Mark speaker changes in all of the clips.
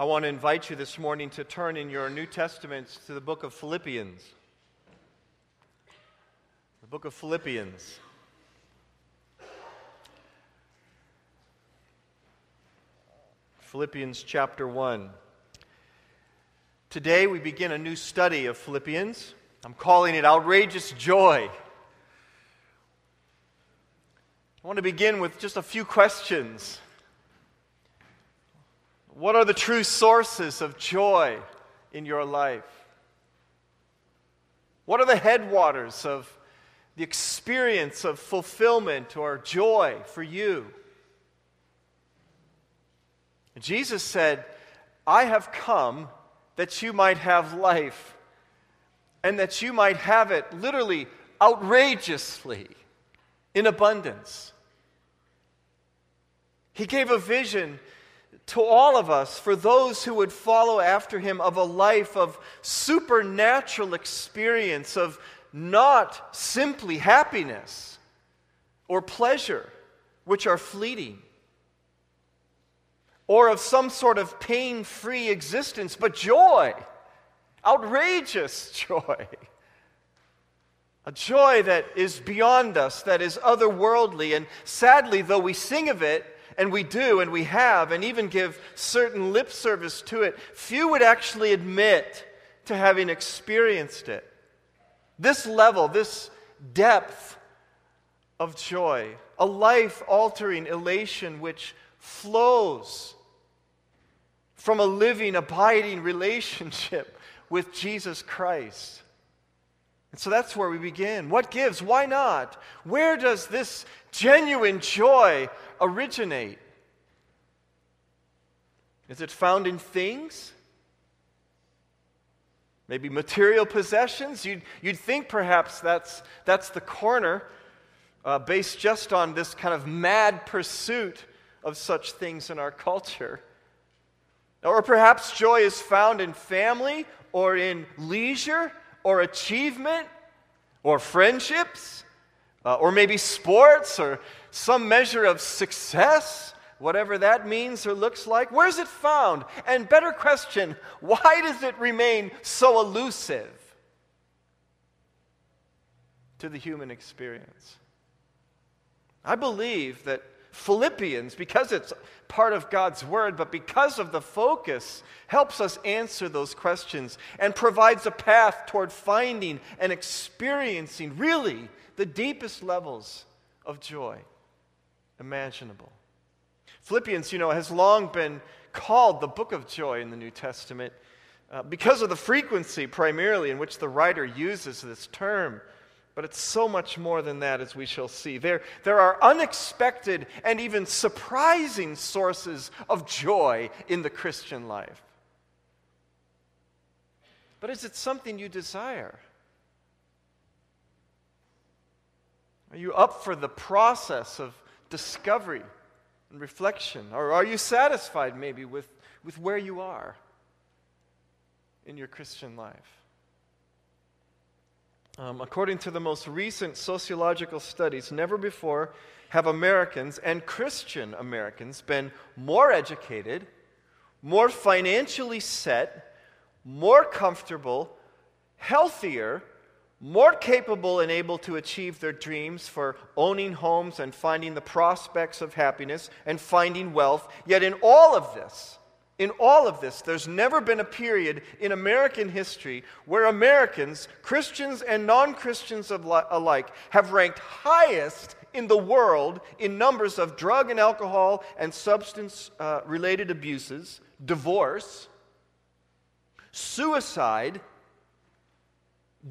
Speaker 1: I want to invite you this morning to turn in your New Testaments to the book of Philippians. The book of Philippians. Philippians chapter 1. Today we begin a new study of Philippians. I'm calling it Outrageous Joy. I want to begin with just a few questions. What are the true sources of joy in your life? What are the headwaters of the experience of fulfillment or joy for you? Jesus said, I have come that you might have life and that you might have it literally outrageously in abundance. He gave a vision to all of us, for those who would follow after him, of a life of supernatural experience, of not simply happiness or pleasure, which are fleeting, or of some sort of pain free existence, but joy, outrageous joy. A joy that is beyond us, that is otherworldly. And sadly, though we sing of it, and we do, and we have, and even give certain lip service to it, few would actually admit to having experienced it. This level, this depth of joy, a life altering elation which flows from a living, abiding relationship with Jesus Christ. And so that's where we begin. What gives? Why not? Where does this genuine joy originate? Is it found in things? Maybe material possessions? You'd, you'd think perhaps that's, that's the corner, uh, based just on this kind of mad pursuit of such things in our culture. Or perhaps joy is found in family or in leisure or achievement or friendships uh, or maybe sports or some measure of success, whatever that means or looks like? Where's it found? And better question, why does it remain so elusive to the human experience? I believe that Philippians, because it's part of God's Word, but because of the focus, helps us answer those questions and provides a path toward finding and experiencing really the deepest levels of joy imaginable. Philippians, you know, has long been called the book of joy in the New Testament uh, because of the frequency, primarily, in which the writer uses this term. But it's so much more than that, as we shall see. There, there are unexpected and even surprising sources of joy in the Christian life. But is it something you desire? Are you up for the process of discovery and reflection? Or are you satisfied maybe with, with where you are in your Christian life? Um, according to the most recent sociological studies, never before have Americans and Christian Americans been more educated, more financially set, more comfortable, healthier, more capable and able to achieve their dreams for owning homes and finding the prospects of happiness and finding wealth. Yet, in all of this, in all of this, there's never been a period in American history where Americans, Christians and non Christians alike, have ranked highest in the world in numbers of drug and alcohol and substance uh, related abuses, divorce, suicide,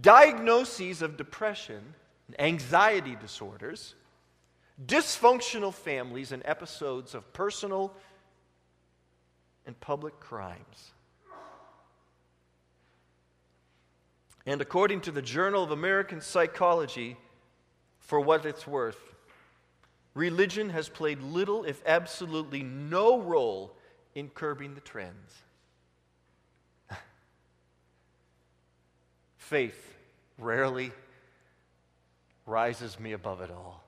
Speaker 1: diagnoses of depression and anxiety disorders, dysfunctional families, and episodes of personal and public crimes. And according to the Journal of American Psychology, for what it's worth, religion has played little, if absolutely no role in curbing the trends. Faith rarely rises me above it all.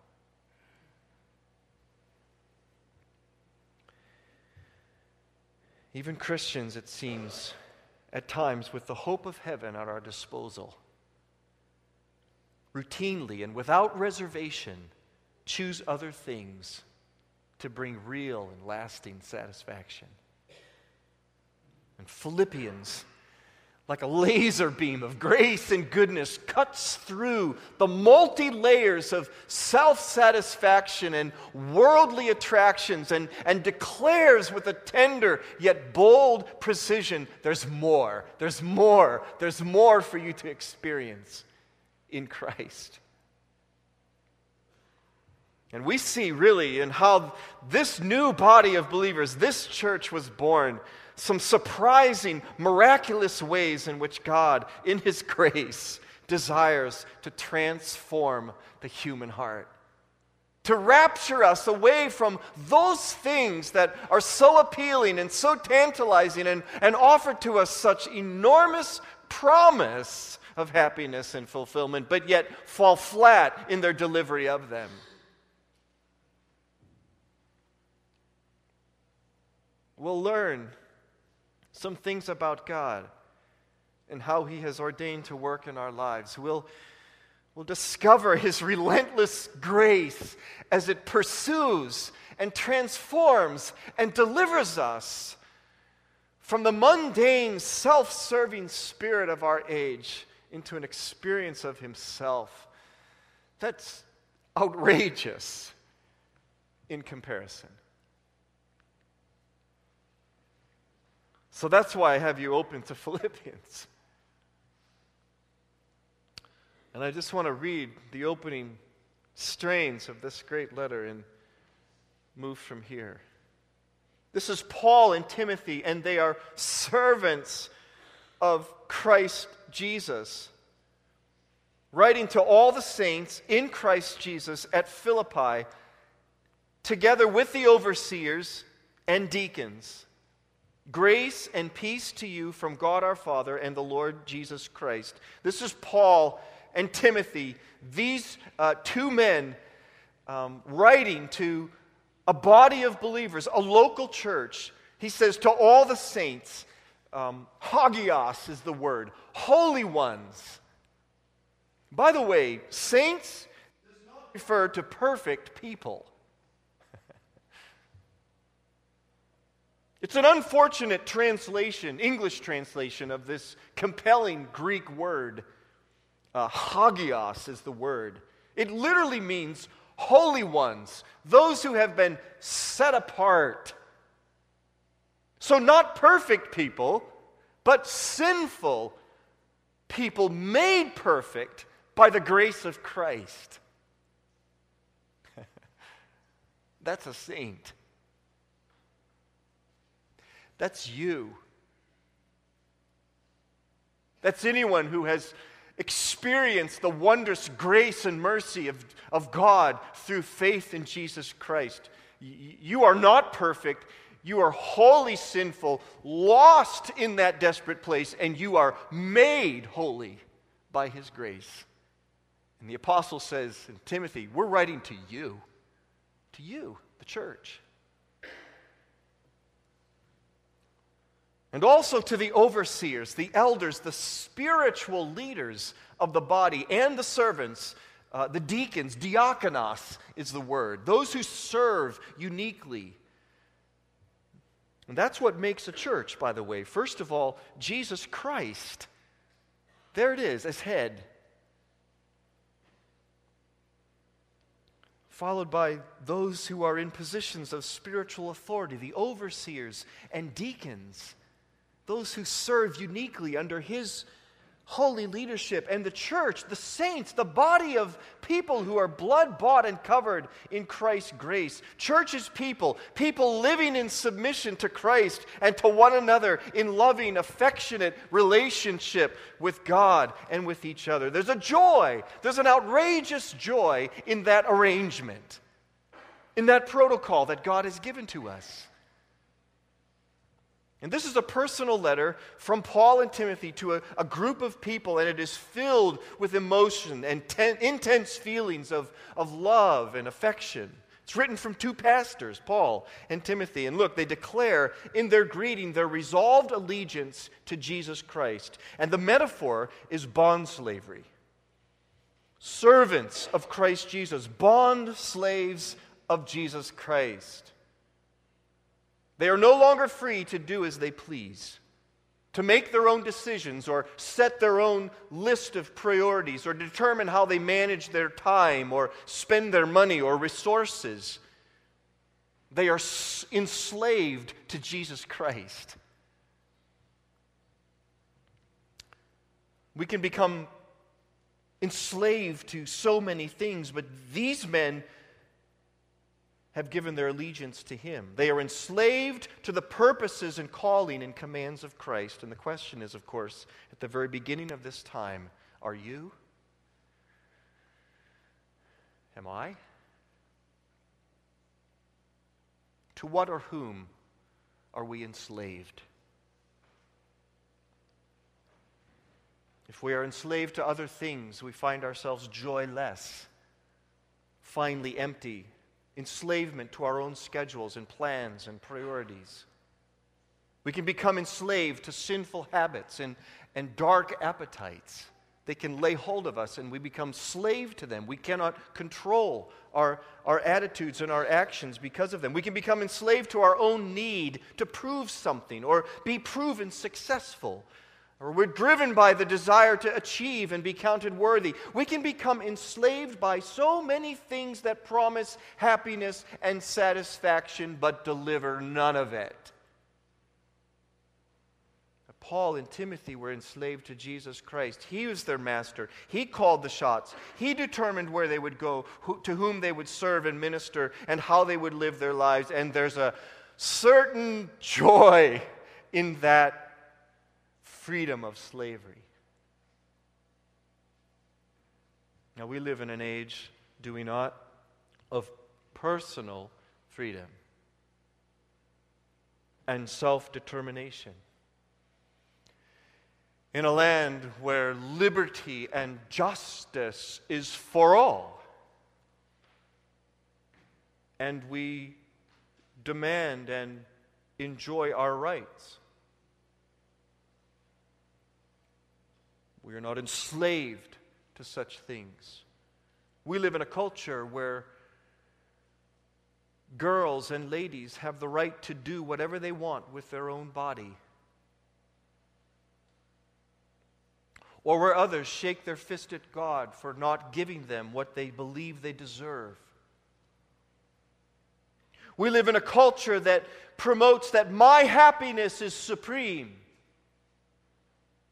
Speaker 1: Even Christians, it seems, at times with the hope of heaven at our disposal, routinely and without reservation choose other things to bring real and lasting satisfaction. And Philippians like a laser beam of grace and goodness, cuts through the multi layers of self satisfaction and worldly attractions and, and declares with a tender yet bold precision there's more, there's more, there's more for you to experience in Christ. And we see really in how this new body of believers, this church was born some surprising, miraculous ways in which God, in His grace, desires to transform the human heart. To rapture us away from those things that are so appealing and so tantalizing and, and offer to us such enormous promise of happiness and fulfillment, but yet fall flat in their delivery of them. We'll learn some things about God and how He has ordained to work in our lives. We'll, we'll discover His relentless grace as it pursues and transforms and delivers us from the mundane, self serving spirit of our age into an experience of Himself that's outrageous in comparison. So that's why I have you open to Philippians. And I just want to read the opening strains of this great letter and move from here. This is Paul and Timothy, and they are servants of Christ Jesus, writing to all the saints in Christ Jesus at Philippi, together with the overseers and deacons. Grace and peace to you from God our Father and the Lord Jesus Christ. This is Paul and Timothy, these uh, two men um, writing to a body of believers, a local church. He says, To all the saints, um, hagios is the word, holy ones. By the way, saints does not refer to perfect people. It's an unfortunate translation, English translation of this compelling Greek word. Uh, hagios is the word. It literally means holy ones, those who have been set apart. So, not perfect people, but sinful people made perfect by the grace of Christ. That's a saint. That's you. That's anyone who has experienced the wondrous grace and mercy of, of God through faith in Jesus Christ. You are not perfect. You are wholly sinful, lost in that desperate place, and you are made holy by His grace. And the apostle says in Timothy, We're writing to you, to you, the church. And also to the overseers, the elders, the spiritual leaders of the body, and the servants, uh, the deacons, diakonos is the word, those who serve uniquely. And that's what makes a church, by the way. First of all, Jesus Christ. There it is, as head. Followed by those who are in positions of spiritual authority, the overseers and deacons those who serve uniquely under His holy leadership, and the church, the saints, the body of people who are blood bought and covered in Christ's grace. Church is people, people living in submission to Christ and to one another in loving, affectionate relationship with God and with each other. There's a joy, there's an outrageous joy in that arrangement, in that protocol that God has given to us. And this is a personal letter from Paul and Timothy to a, a group of people, and it is filled with emotion and ten, intense feelings of, of love and affection. It's written from two pastors, Paul and Timothy. And look, they declare in their greeting their resolved allegiance to Jesus Christ. And the metaphor is bond slavery. Servants of Christ Jesus, bond slaves of Jesus Christ. They are no longer free to do as they please to make their own decisions or set their own list of priorities or determine how they manage their time or spend their money or resources. They are enslaved to Jesus Christ. We can become enslaved to so many things, but these men have given their allegiance to him. They are enslaved to the purposes and calling and commands of Christ. And the question is, of course, at the very beginning of this time are you? Am I? To what or whom are we enslaved? If we are enslaved to other things, we find ourselves joyless, finally empty, enslavement to our own schedules and plans and priorities. We can become enslaved to sinful habits and, and dark appetites. They can lay hold of us and we become slave to them. We cannot control our, our attitudes and our actions because of them. We can become enslaved to our own need to prove something or be proven successful or we're driven by the desire to achieve and be counted worthy. We can become enslaved by so many things that promise happiness and satisfaction but deliver none of it. Paul and Timothy were enslaved to Jesus Christ. He was their master. He called the shots. He determined where they would go, who, to whom they would serve and minister, and how they would live their lives. And there's a certain joy in that freedom of slavery. Now, we live in an age, do we not, of personal freedom and self determination. In a land where liberty and justice is for all, and we demand and enjoy our rights. We are not enslaved to such things. We live in a culture where girls and ladies have the right to do whatever they want with their own body. Or where others shake their fist at God for not giving them what they believe they deserve. We live in a culture that promotes that my happiness is supreme.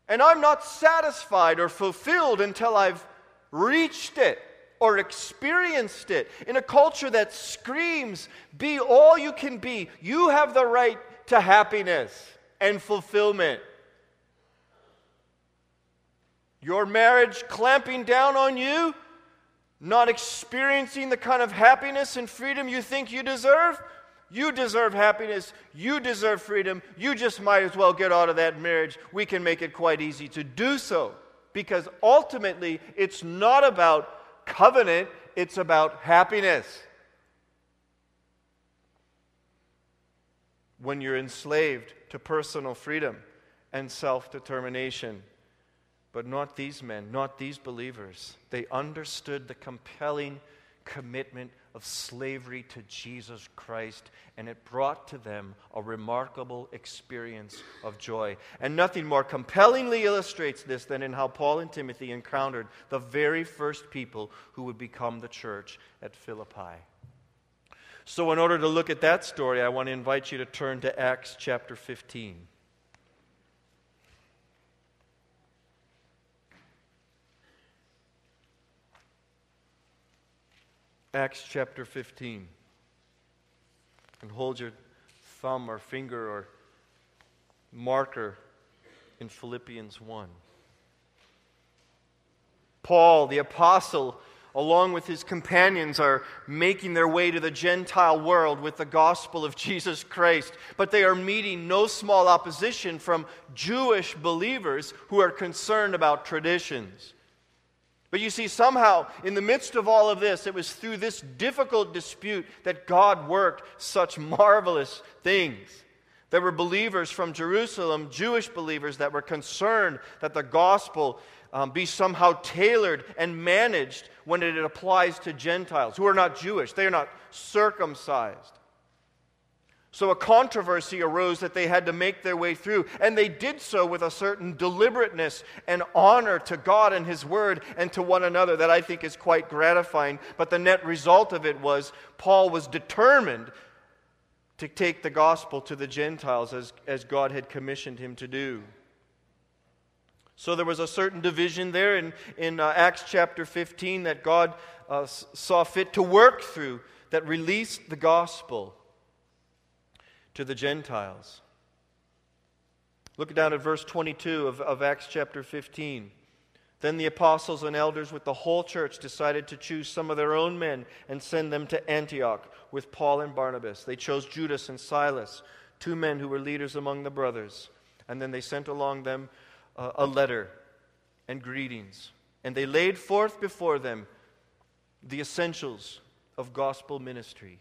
Speaker 1: And I'm not satisfied or fulfilled until I've reached it or experienced it. In a culture that screams, be all you can be, you have the right to happiness and fulfillment. Your marriage clamping down on you, not experiencing the kind of happiness and freedom you think you deserve, you deserve happiness. You deserve freedom. You just might as well get out of that marriage. We can make it quite easy to do so. Because ultimately, it's not about covenant, it's about happiness. When you're enslaved to personal freedom and self determination. But not these men, not these believers. They understood the compelling commitment of slavery to Jesus Christ, and it brought to them a remarkable experience of joy. And nothing more compellingly illustrates this than in how Paul and Timothy encountered the very first people who would become the church at Philippi. So, in order to look at that story, I want to invite you to turn to Acts chapter 15. Acts chapter 15 and hold your thumb or finger or marker in Philippians 1. Paul, the apostle, along with his companions, are making their way to the Gentile world with the gospel of Jesus Christ. But they are meeting no small opposition from Jewish believers who are concerned about traditions But you see, somehow, in the midst of all of this, it was through this difficult dispute that God worked such marvelous things. There were believers from Jerusalem, Jewish believers, that were concerned that the gospel um, be somehow tailored and managed when it applies to Gentiles who are not Jewish, they are not circumcised. So a controversy arose that they had to make their way through, and they did so with a certain deliberateness and honor to God and His Word and to one another that I think is quite gratifying. But the net result of it was Paul was determined to take the gospel to the Gentiles as, as God had commissioned him to do. So there was a certain division there in, in uh, Acts chapter 15 that God uh, saw fit to work through that released the gospel to the Gentiles. Look down at verse 22 of, of Acts chapter 15. Then the apostles and elders with the whole church decided to choose some of their own men and send them to Antioch with Paul and Barnabas. They chose Judas and Silas, two men who were leaders among the brothers. And then they sent along them uh, a letter and greetings. And they laid forth before them the essentials of gospel ministry.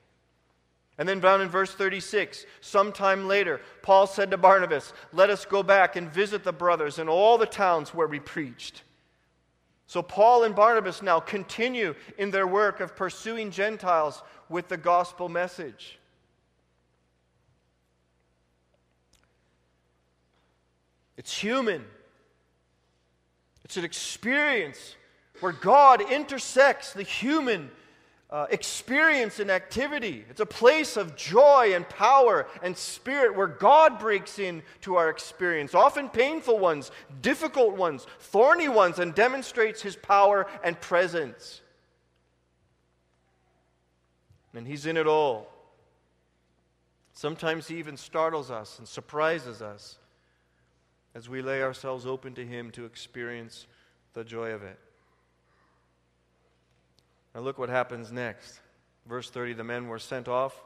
Speaker 1: And then, down in verse 36, sometime later, Paul said to Barnabas, Let us go back and visit the brothers in all the towns where we preached. So, Paul and Barnabas now continue in their work of pursuing Gentiles with the gospel message. It's human, it's an experience where God intersects the human uh, experience and activity. It's a place of joy and power and spirit where God breaks into our experience, often painful ones, difficult ones, thorny ones, and demonstrates his power and presence. And he's in it all. Sometimes he even startles us and surprises us as we lay ourselves open to him to experience the joy of it. Now look what happens next. Verse 30 the men were sent off.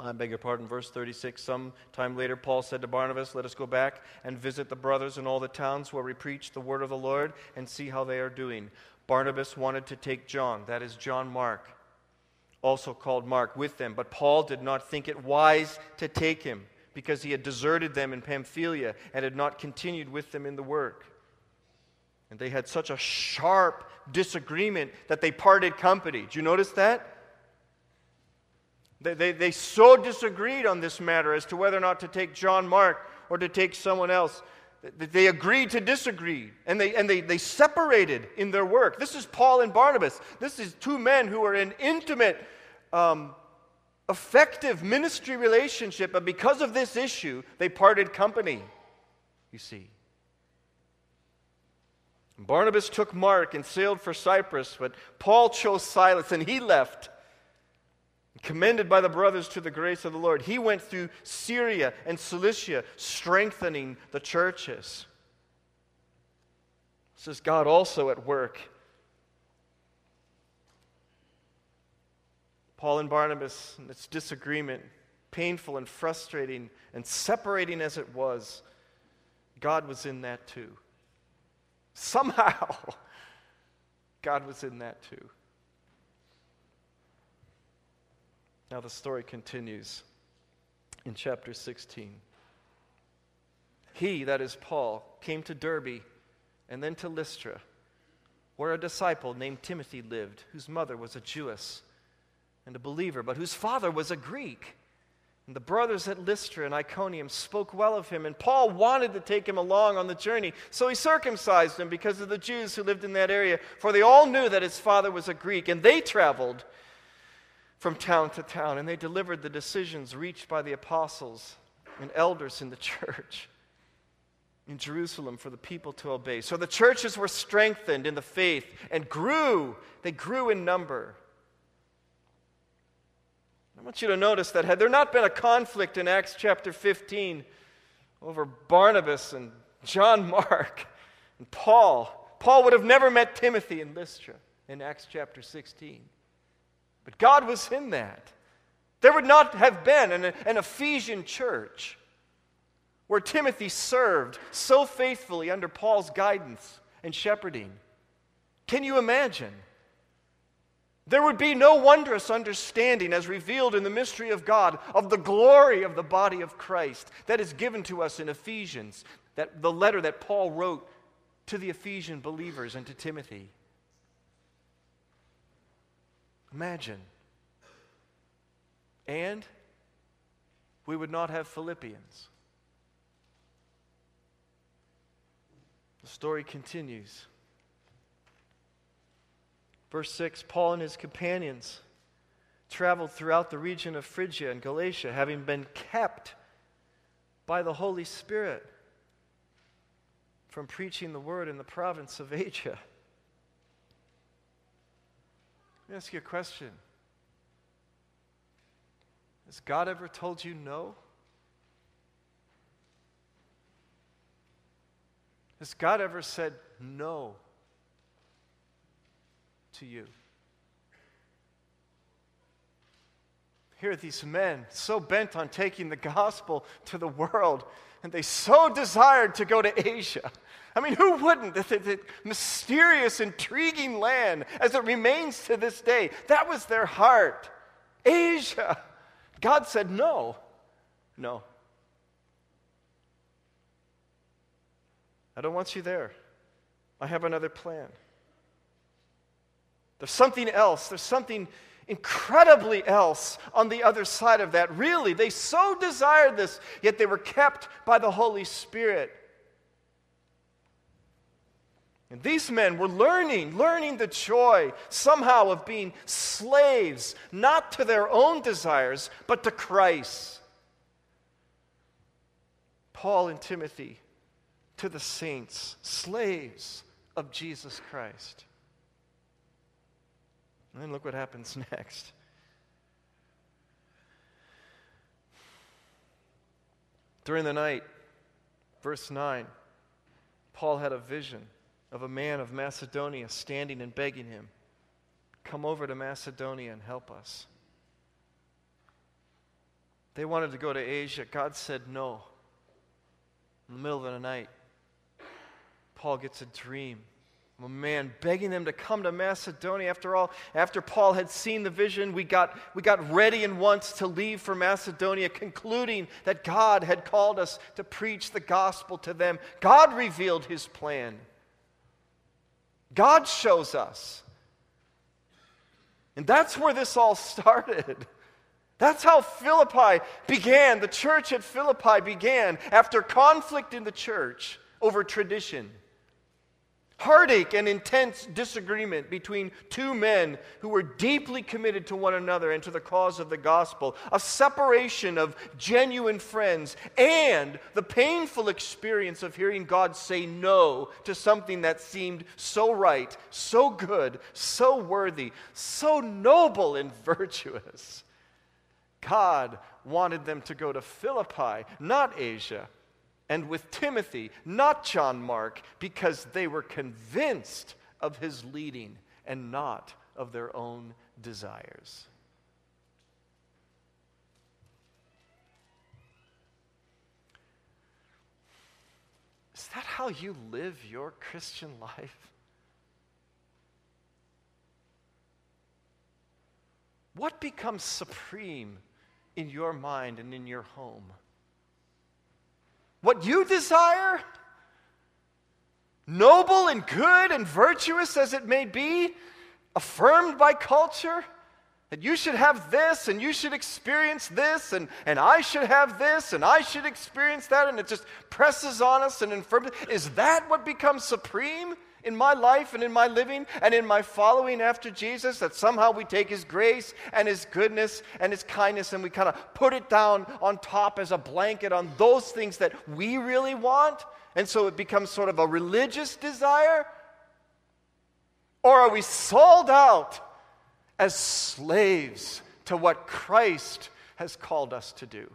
Speaker 1: I beg your pardon, verse 36. Some time later, Paul said to Barnabas, Let us go back and visit the brothers in all the towns where we preach the word of the Lord and see how they are doing. Barnabas wanted to take John, that is John Mark, also called Mark, with them, but Paul did not think it wise to take him because he had deserted them in Pamphylia and had not continued with them in the work. And they had such a sharp disagreement that they parted company. Do you notice that? They, they, they so disagreed on this matter as to whether or not to take John Mark or to take someone else. They agreed to disagree and they, and they, they separated in their work. This is Paul and Barnabas. This is two men who are in intimate, um, effective ministry relationship, but because of this issue, they parted company, you see. Barnabas took Mark and sailed for Cyprus, but Paul chose Silas and he left. Commended by the brothers to the grace of the Lord, he went through Syria and Cilicia, strengthening the churches. This is God also at work. Paul and Barnabas, and its disagreement, painful and frustrating and separating as it was, God was in that too. Somehow, God was in that too. Now the story continues in chapter 16. He, that is Paul, came to Derbe and then to Lystra, where a disciple named Timothy lived, whose mother was a Jewess and a believer, but whose father was a Greek. And the brothers at Lystra and Iconium spoke well of him, and Paul wanted to take him along on the journey. So he circumcised him because of the Jews who lived in that area, for they all knew that his father was a Greek, and they traveled from town to town, and they delivered the decisions reached by the apostles and elders in the church in Jerusalem for the people to obey. So the churches were strengthened in the faith and grew, they grew in number. I want you to notice that had there not been a conflict in Acts chapter 15 over Barnabas and John Mark and Paul, Paul would have never met Timothy in Lystra in Acts chapter 16. But God was in that. There would not have been an, an Ephesian church where Timothy served so faithfully under Paul's guidance and shepherding. Can you imagine? There would be no wondrous understanding as revealed in the mystery of God of the glory of the body of Christ that is given to us in Ephesians, that the letter that Paul wrote to the Ephesian believers and to Timothy. Imagine. And we would not have Philippians. The story continues. Verse 6 Paul and his companions traveled throughout the region of Phrygia and Galatia, having been kept by the Holy Spirit from preaching the word in the province of Asia. Let me ask you a question Has God ever told you no? Has God ever said no? To you. Here are these men so bent on taking the gospel to the world, and they so desired to go to Asia. I mean, who wouldn't? The, the, the, mysterious, intriguing land as it remains to this day. That was their heart. Asia. God said, no, no. I don't want you there. I have another plan. There's something else. There's something incredibly else on the other side of that. Really, they so desired this, yet they were kept by the Holy Spirit. And these men were learning, learning the joy somehow of being slaves, not to their own desires, but to Christ. Paul and Timothy, to the saints, slaves of Jesus Christ. And then look what happens next. During the night, verse 9, Paul had a vision of a man of Macedonia standing and begging him, Come over to Macedonia and help us. They wanted to go to Asia. God said no. In the middle of the night, Paul gets a dream a man begging them to come to Macedonia. After all, after Paul had seen the vision, we got, we got ready and once to leave for Macedonia, concluding that God had called us to preach the gospel to them. God revealed his plan. God shows us. And that's where this all started. That's how Philippi began. The church at Philippi began after conflict in the church over tradition heartache and intense disagreement between two men who were deeply committed to one another and to the cause of the gospel, a separation of genuine friends, and the painful experience of hearing God say no to something that seemed so right, so good, so worthy, so noble and virtuous. God wanted them to go to Philippi, not Asia and with Timothy, not John Mark, because they were convinced of his leading and not of their own desires. Is that how you live your Christian life? What becomes supreme in your mind and in your home? What you desire, noble and good and virtuous as it may be, affirmed by culture, that you should have this and you should experience this and, and I should have this and I should experience that, and it just presses on us and infirms. Is that what becomes supreme? In my life and in my living and in my following after Jesus that somehow we take His grace and His goodness and His kindness and we kind of put it down on top as a blanket on those things that we really want? And so it becomes sort of a religious desire? Or are we sold out as slaves to what Christ has called us to do?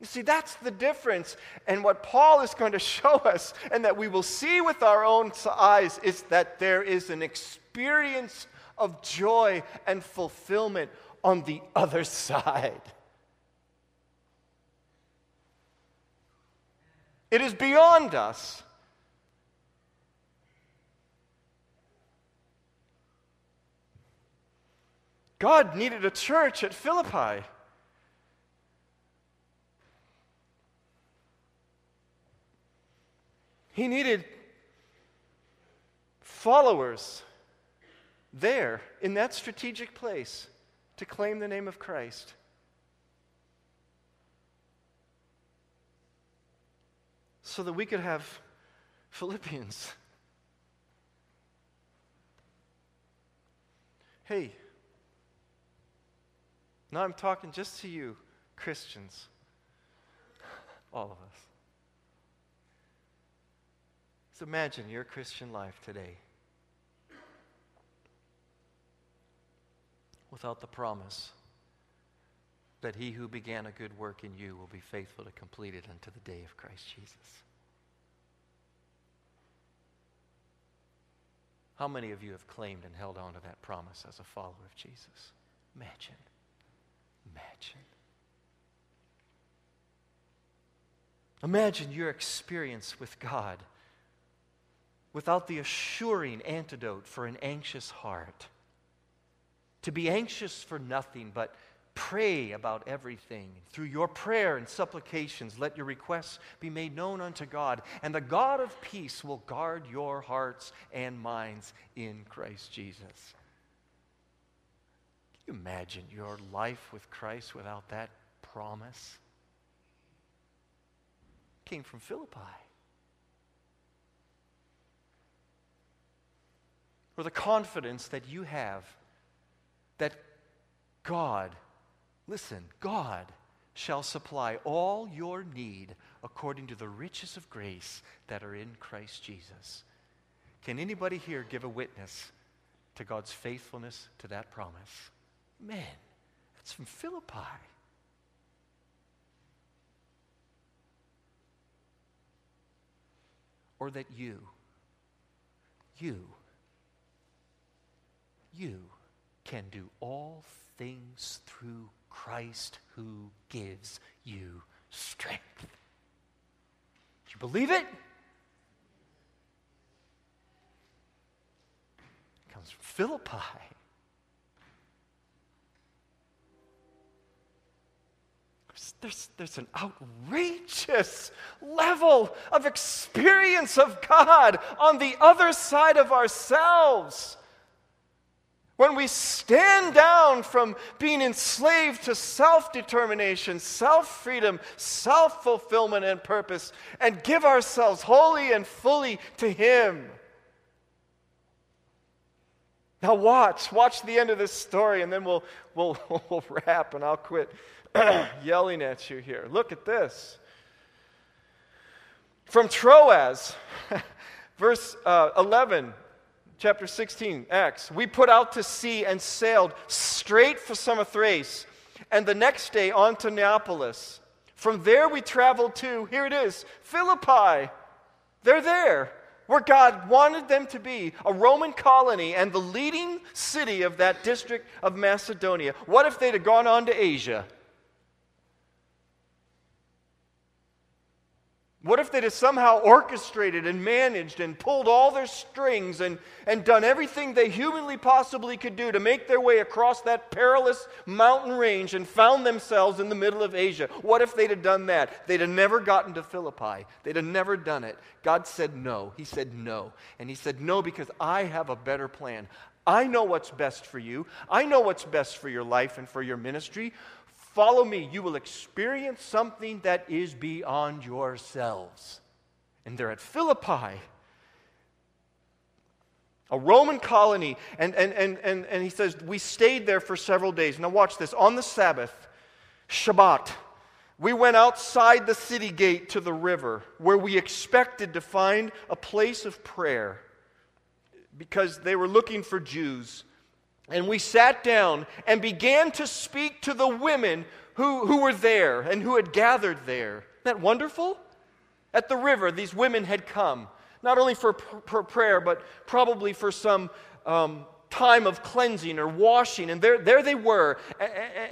Speaker 1: You see, that's the difference. And what Paul is going to show us, and that we will see with our own eyes, is that there is an experience of joy and fulfillment on the other side. It is beyond us. God needed a church at Philippi. He needed followers there in that strategic place to claim the name of Christ. So that we could have Philippians. Hey, now I'm talking just to you, Christians, all of us. So imagine your Christian life today without the promise that he who began a good work in you will be faithful to complete it unto the day of Christ Jesus. How many of you have claimed and held on to that promise as a follower of Jesus? Imagine. Imagine. Imagine your experience with God without the assuring antidote for an anxious heart. To be anxious for nothing, but pray about everything. Through your prayer and supplications, let your requests be made known unto God, and the God of peace will guard your hearts and minds in Christ Jesus. Can you imagine your life with Christ without that promise? Came from Philippi. Or the confidence that you have that God, listen, God shall supply all your need according to the riches of grace that are in Christ Jesus. Can anybody here give a witness to God's faithfulness to that promise? Man, that's from Philippi. Or that you, you, you can do all things through Christ who gives you strength. Do you believe it? It comes from Philippi. There's, there's, an outrageous level of experience of God on the other side of ourselves. When we stand down from being enslaved to self determination, self freedom, self fulfillment, and purpose, and give ourselves wholly and fully to Him. Now, watch, watch the end of this story, and then we'll, we'll, we'll wrap, and I'll quit yelling at you here. Look at this. From Troas, verse uh, 11 chapter 16, Acts. We put out to sea and sailed straight for Samothrace, and the next day on to Neapolis. From there we traveled to, here it is, Philippi. They're there, where God wanted them to be, a Roman colony and the leading city of that district of Macedonia. What if they'd have gone on to Asia? What if they'd have somehow orchestrated and managed and pulled all their strings and, and done everything they humanly possibly could do to make their way across that perilous mountain range and found themselves in the middle of Asia? What if they'd have done that? They'd have never gotten to Philippi. They'd have never done it. God said no. He said no. And He said no because I have a better plan. I know what's best for you. I know what's best for your life and for your ministry. Follow me, you will experience something that is beyond yourselves. And they're at Philippi, a Roman colony. And, and, and, and, and he says, We stayed there for several days. Now, watch this. On the Sabbath, Shabbat, we went outside the city gate to the river where we expected to find a place of prayer because they were looking for Jews. And we sat down and began to speak to the women who, who were there and who had gathered there. Isn't that wonderful? At the river, these women had come, not only for pr- prayer, but probably for some um, time of cleansing or washing. And there, there they were.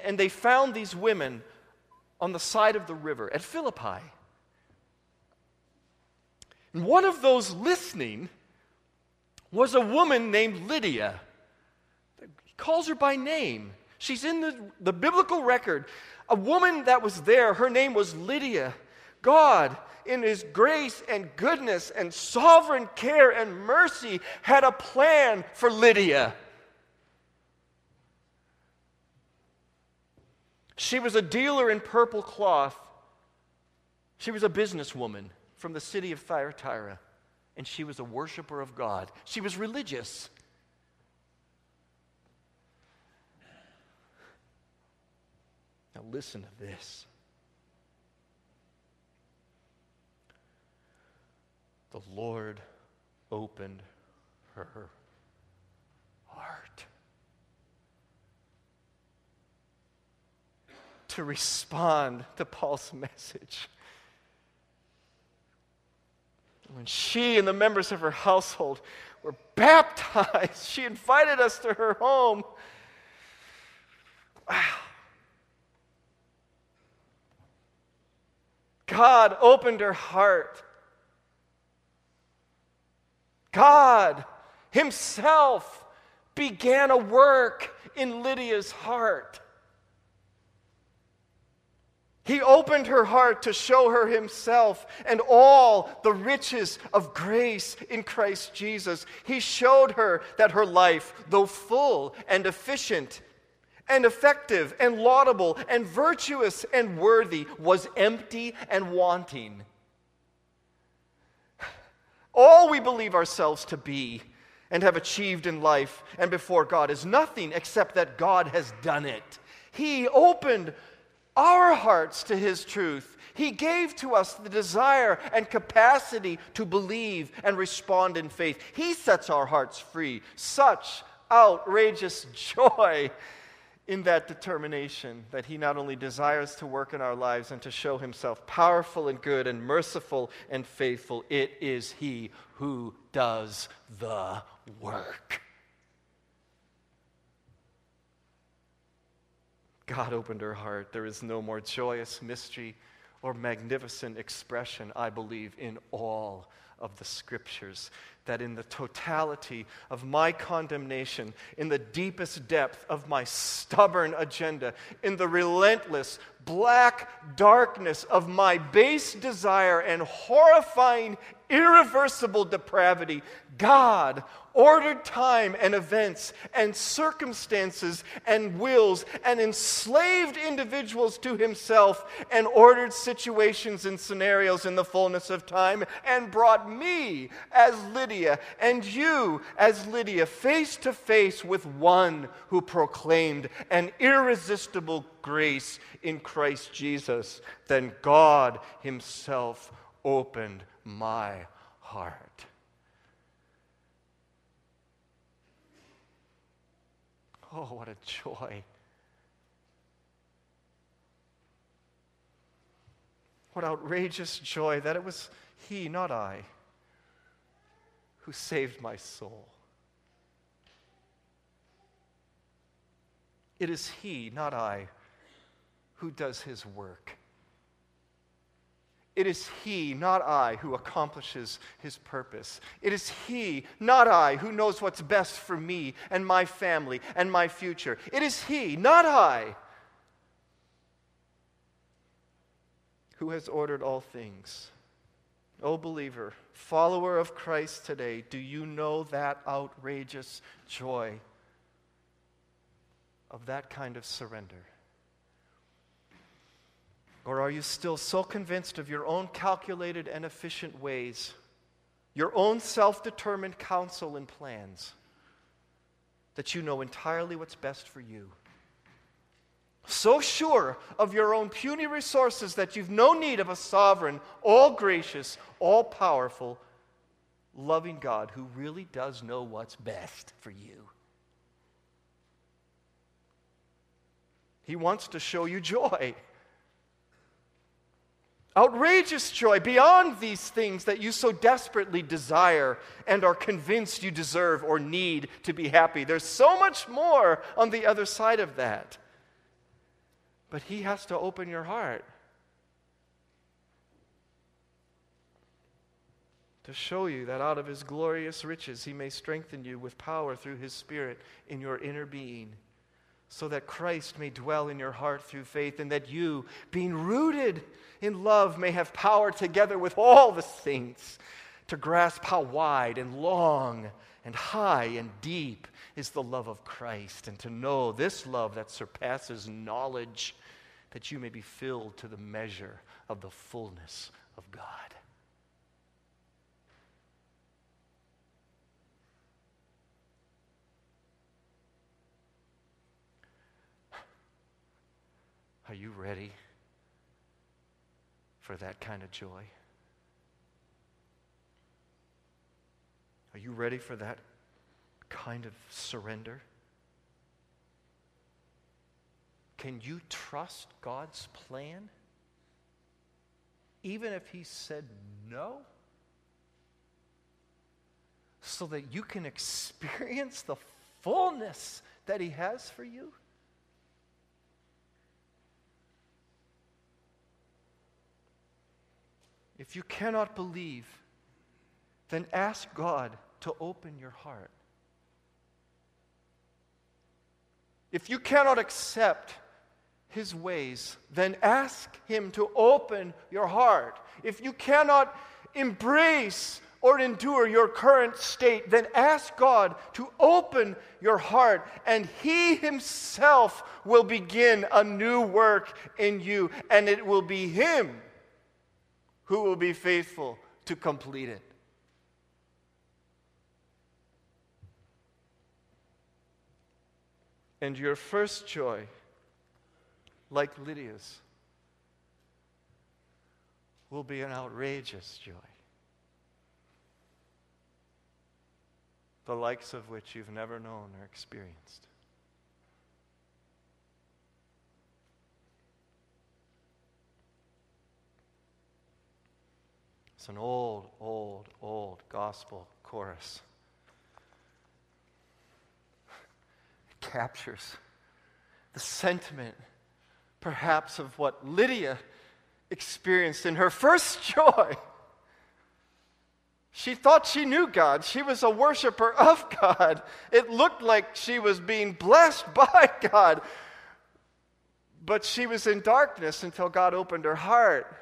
Speaker 1: And they found these women on the side of the river at Philippi. And one of those listening was a woman named Lydia calls her by name. She's in the, the biblical record. A woman that was there, her name was Lydia. God, in his grace and goodness and sovereign care and mercy, had a plan for Lydia. She was a dealer in purple cloth. She was a businesswoman from the city of Thyatira, and she was a worshiper of God. She was religious. Now, listen to this. The Lord opened her heart to respond to Paul's message. When she and the members of her household were baptized, she invited us to her home. Wow. God opened her heart. God Himself began a work in Lydia's heart. He opened her heart to show her himself and all the riches of grace in Christ Jesus. He showed her that her life, though full and efficient and effective and laudable and virtuous and worthy, was empty and wanting. All we believe ourselves to be and have achieved in life and before God is nothing except that God has done it. He opened our hearts to His truth. He gave to us the desire and capacity to believe and respond in faith. He sets our hearts free. Such outrageous joy in that determination that He not only desires to work in our lives and to show Himself powerful and good and merciful and faithful, it is He who does the work. God opened her heart. There is no more joyous mystery or magnificent expression, I believe, in all of the scriptures. That in the totality of my condemnation, in the deepest depth of my stubborn agenda, in the relentless black darkness of my base desire and horrifying, irreversible depravity, God ordered time and events and circumstances and wills and enslaved individuals to himself and ordered situations and scenarios in the fullness of time and brought me as Lydia and you as Lydia face to face with one who proclaimed an irresistible grace in Christ Jesus. Then God Himself opened my heart. Oh, what a joy. What outrageous joy that it was He, not I, who saved my soul. It is He, not I, who does His work. It is He, not I, who accomplishes His purpose. It is He, not I, who knows what's best for me and my family and my future. It is He, not I, who has ordered all things. O oh, believer, follower of Christ today, do you know that outrageous joy of that kind of surrender? Or are you still so convinced of your own calculated and efficient ways, your own self determined counsel and plans, that you know entirely what's best for you? So sure of your own puny resources that you've no need of a sovereign, all gracious, all powerful, loving God who really does know what's best for you. He wants to show you joy outrageous joy beyond these things that you so desperately desire and are convinced you deserve or need to be happy. There's so much more on the other side of that. But He has to open your heart to show you that out of his glorious riches he may strengthen you with power through his Spirit in your inner being, so that Christ may dwell in your heart through faith, and that you, being rooted in love, may have power together with all the saints to grasp how wide and long and high and deep is the love of Christ, and to know this love that surpasses knowledge, that you may be filled to the measure of the fullness of God. Are you ready for that kind of joy? Are you ready for that kind of surrender? Can you trust God's plan? Even if He said no? So that you can experience the fullness that He has for you? If you cannot believe, then ask God to open your heart. If you cannot accept his ways, then ask him to open your heart. If you cannot embrace or endure your current state, then ask God to open your heart, and He Himself will begin a new work in you, and it will be Him who will be faithful to complete it. And your first joy, like Lydia's, will be an outrageous joy, the likes of which you've never known or experienced. It's an old, old, old gospel chorus. It captures the sentiment, perhaps, of what Lydia experienced in her first joy. She thought she knew God. She was a worshiper of God. It looked like she was being blessed by God. But she was in darkness until God opened her heart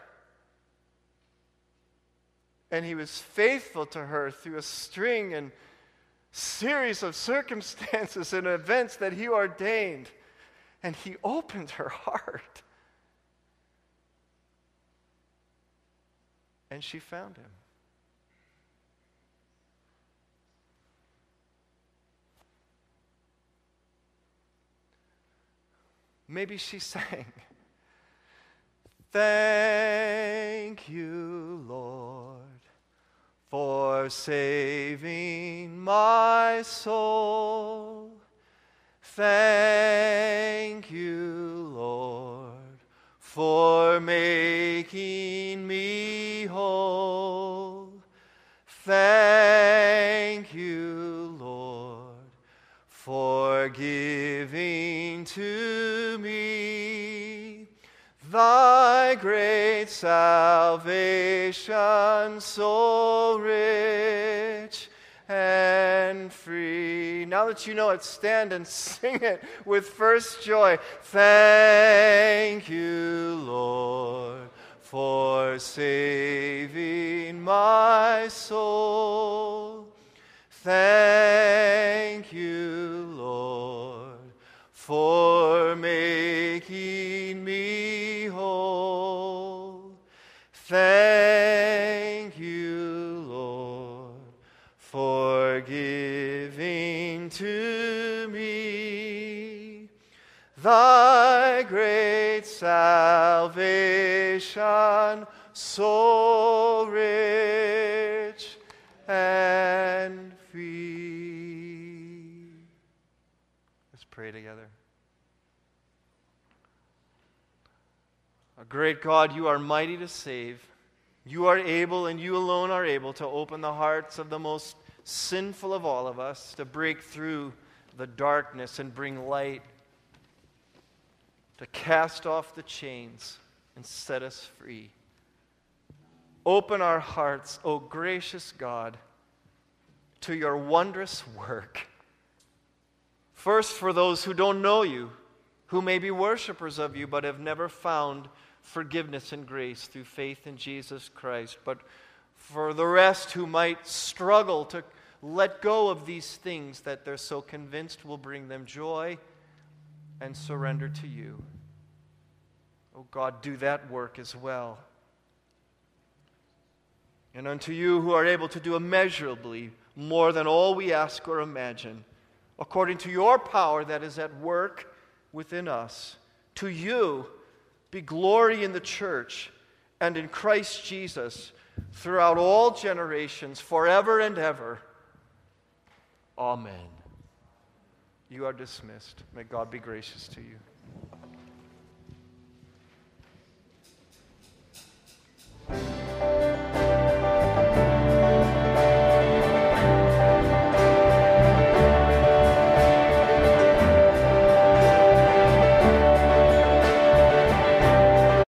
Speaker 1: and he was faithful to her through a string and series of circumstances and events that he ordained. And he opened her heart. And she found him. Maybe she sang, Thank you, Lord for saving my soul. Thank you, Lord, for making me whole. Thank you, Lord, for giving to me thy great salvation so rich and free. Now that you know it, stand and sing it with first joy. Thank you, Lord, for saving my soul. Thank you, Lord, for making salvation, so rich and free. Let's pray together. A great God, you are mighty to save. You are able, and you alone are able to open the hearts of the most sinful of all of us, to break through the darkness and bring light, to cast off the chains and set us free. Open our hearts, O gracious God, to your wondrous work. First, for those who don't know you, who may be worshipers of you but have never found forgiveness and grace through faith in Jesus Christ. But for the rest who might struggle to let go of these things that they're so convinced will bring them joy and surrender to you. Oh God, do that work as well. And unto you who are able to do immeasurably more than all we ask or imagine, according to your power that is at work within us, to you be glory in the church and in Christ Jesus throughout all generations, forever and ever. Amen. You are dismissed. May God be gracious to you.